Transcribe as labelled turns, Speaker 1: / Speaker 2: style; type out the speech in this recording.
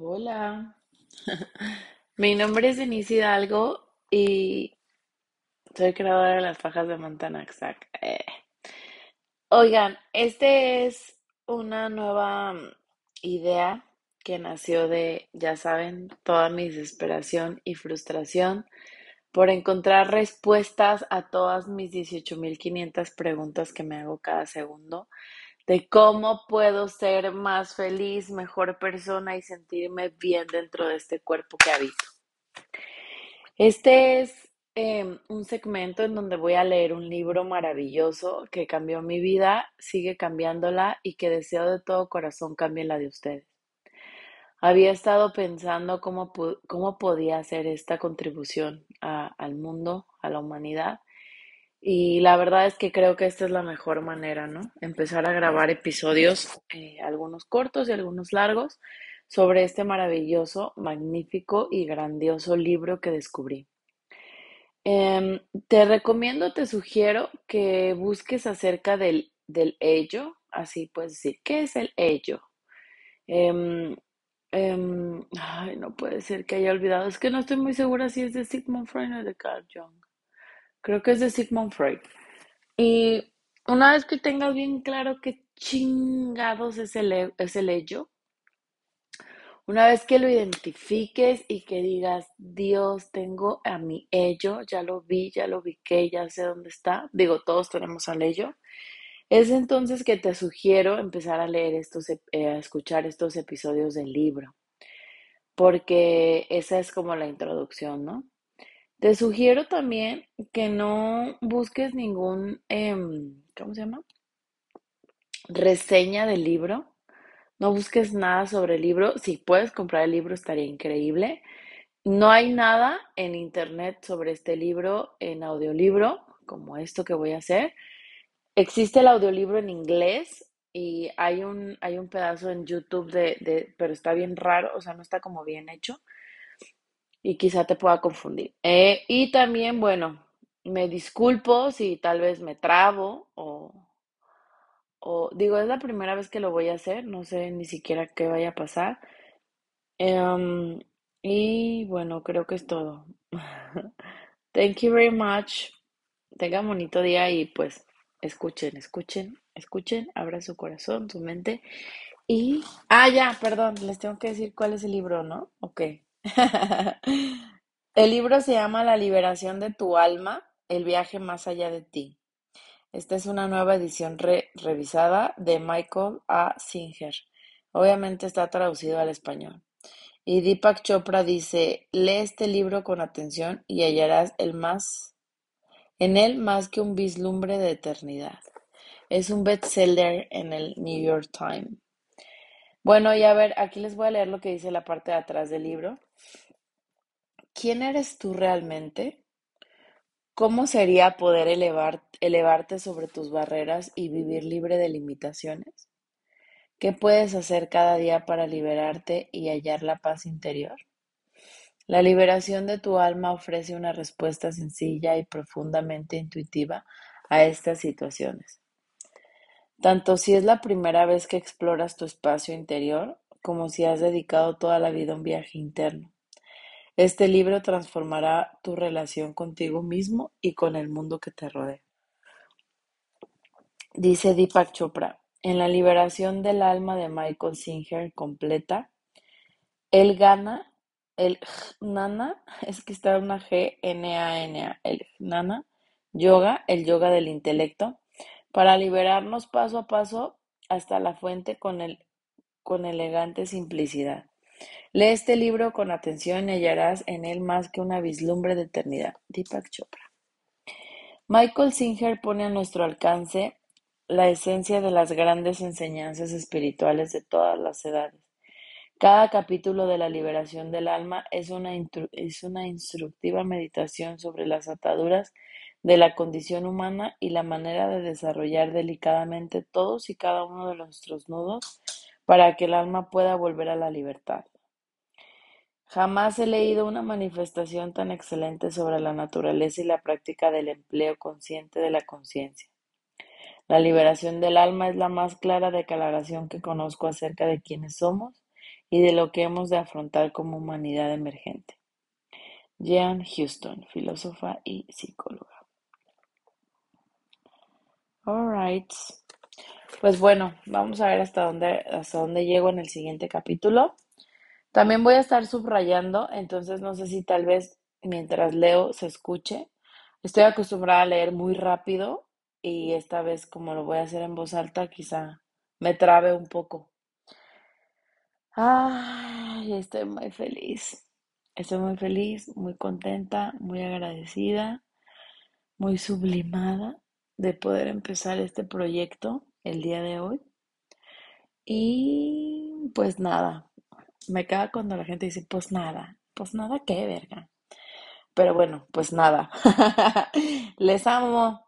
Speaker 1: Hola, mi nombre es Denise Hidalgo y soy creadora de las fajas de Montanaxac. Eh, Oigan, este es una nueva mm, idea que nació de, ya saben, toda mi desesperación y frustración por encontrar respuestas a todas mis 18.500 preguntas que me hago cada segundo de cómo puedo ser más feliz, mejor persona y sentirme bien dentro de este cuerpo que habito. Este es em, un segmento en donde voy a leer un libro maravilloso que cambió mi vida, sigue cambiándola y que deseo de todo corazón cambie la de ustedes. Había estado pensando cómo, cómo podía hacer esta contribución al mundo, a la humanidad, y la verdad es que creo que esta es la mejor manera, ¿no? Empezar a grabar episodios, eh, algunos cortos y algunos largos, sobre este maravilloso, magnífico y grandioso libro que descubrí. Em, te recomiendo, te sugiero que busques acerca del, del ello, así puedes decir, ¿qué es el ello? Em, em, ay, no puede ser que haya olvidado, es que no estoy muy segura si es de Sigmund Freud o de Carl Jung. Creo que es de Sigmund Freud. Y una vez que tengas bien claro qué chingados es el, e- es el ello, una vez que lo identifiques y que digas, Dios, tengo a mi ello, ya lo vi, ya lo ubiqué, ya sé dónde está, digo, todos tenemos al ello, es entonces que te sugiero empezar a leer estos, eh, a escuchar estos episodios del libro, porque esa es como la introducción, ¿no? Te sugiero también que no busques ningún, em, ¿cómo se llama? Reseña del libro. No busques nada sobre el libro. Si puedes comprar el libro, estaría increíble. No hay nada en internet sobre este libro en audiolibro, como esto que voy a hacer. Existe el audiolibro en inglés y hay un, hay un pedazo en YouTube de, de, pero está bien raro, o sea, no está como bien hecho y quizá te pueda confundir. Eh, y también, bueno, me disculpo si tal vez me trabo o, o digo, es la primera vez que lo voy a hacer, no sé ni siquiera qué vaya a pasar. Em, y bueno, creo que es todo. Thank you very much. Tengan bonito día y pues escuchen, escuchen, escuchen, abra su corazón, su mente. Y, ah, ya, perdón, les tengo que decir cuál es el libro, ¿no? Ok. El libro se llama La liberación de tu alma, el viaje más allá de ti. Esta es una nueva edición re- revisada de Michael A. Singer. Obviamente está traducido al español. Y Deepak Chopra dice, lee este libro con atención y hallarás el más, en él más que un vislumbre de eternidad. Es un bestseller en el New York Times. Bueno, y a ver, aquí les voy a leer lo que dice la parte de atrás del libro. ¿Quién eres tú realmente? ¿Cómo sería poder elevar, elevarte sobre tus barreras y vivir libre de limitaciones? ¿Qué puedes hacer cada día para liberarte y hallar la paz interior? La liberación de tu alma ofrece una respuesta sencilla y profundamente intuitiva a estas situaciones. Tanto si es la primera vez que exploras tu espacio interior, como si has dedicado toda la vida a un viaje interno. Este libro transformará tu relación contigo mismo y con el mundo que te rodea. Dice Deepak Chopra, en la liberación del alma de Michael Singer completa, él gana el jnana, es que está una G, N, A, N, A, el jnana, yoga, el yoga del intelecto, para liberarnos paso a paso hasta la fuente con, el, con elegante simplicidad. Lee este libro con atención y hallarás en él más que una vislumbre de eternidad. Deepak Chopra. Michael Singer pone a nuestro alcance la esencia de las grandes enseñanzas espirituales de todas las edades. Cada capítulo de la liberación del alma es una, es una instructiva meditación sobre las ataduras de la condición humana y la manera de desarrollar delicadamente todos y cada uno de nuestros nudos para que el alma pueda volver a la libertad. Jamás he leído una manifestación tan excelente sobre la naturaleza y la práctica del empleo consciente de la conciencia. La liberación del alma es la más clara declaración que conozco acerca de quiénes somos y de lo que hemos de afrontar como humanidad emergente. Jean Houston, filósofa y psicóloga. Alright. Pues bueno, vamos a ver hasta dónde, hasta dónde llego en el siguiente capítulo. También voy a estar subrayando, entonces no sé si tal vez mientras leo se escuche. Estoy acostumbrada a leer muy rápido y esta vez como lo voy a hacer en voz alta quizá me trabe un poco. Ay, estoy muy feliz. Estoy muy feliz, muy contenta, muy agradecida, muy sublimada de poder empezar este proyecto el día de hoy. Y pues nada, me queda cuando la gente dice, pues nada, pues nada, qué verga. Pero bueno, pues nada. Les amo.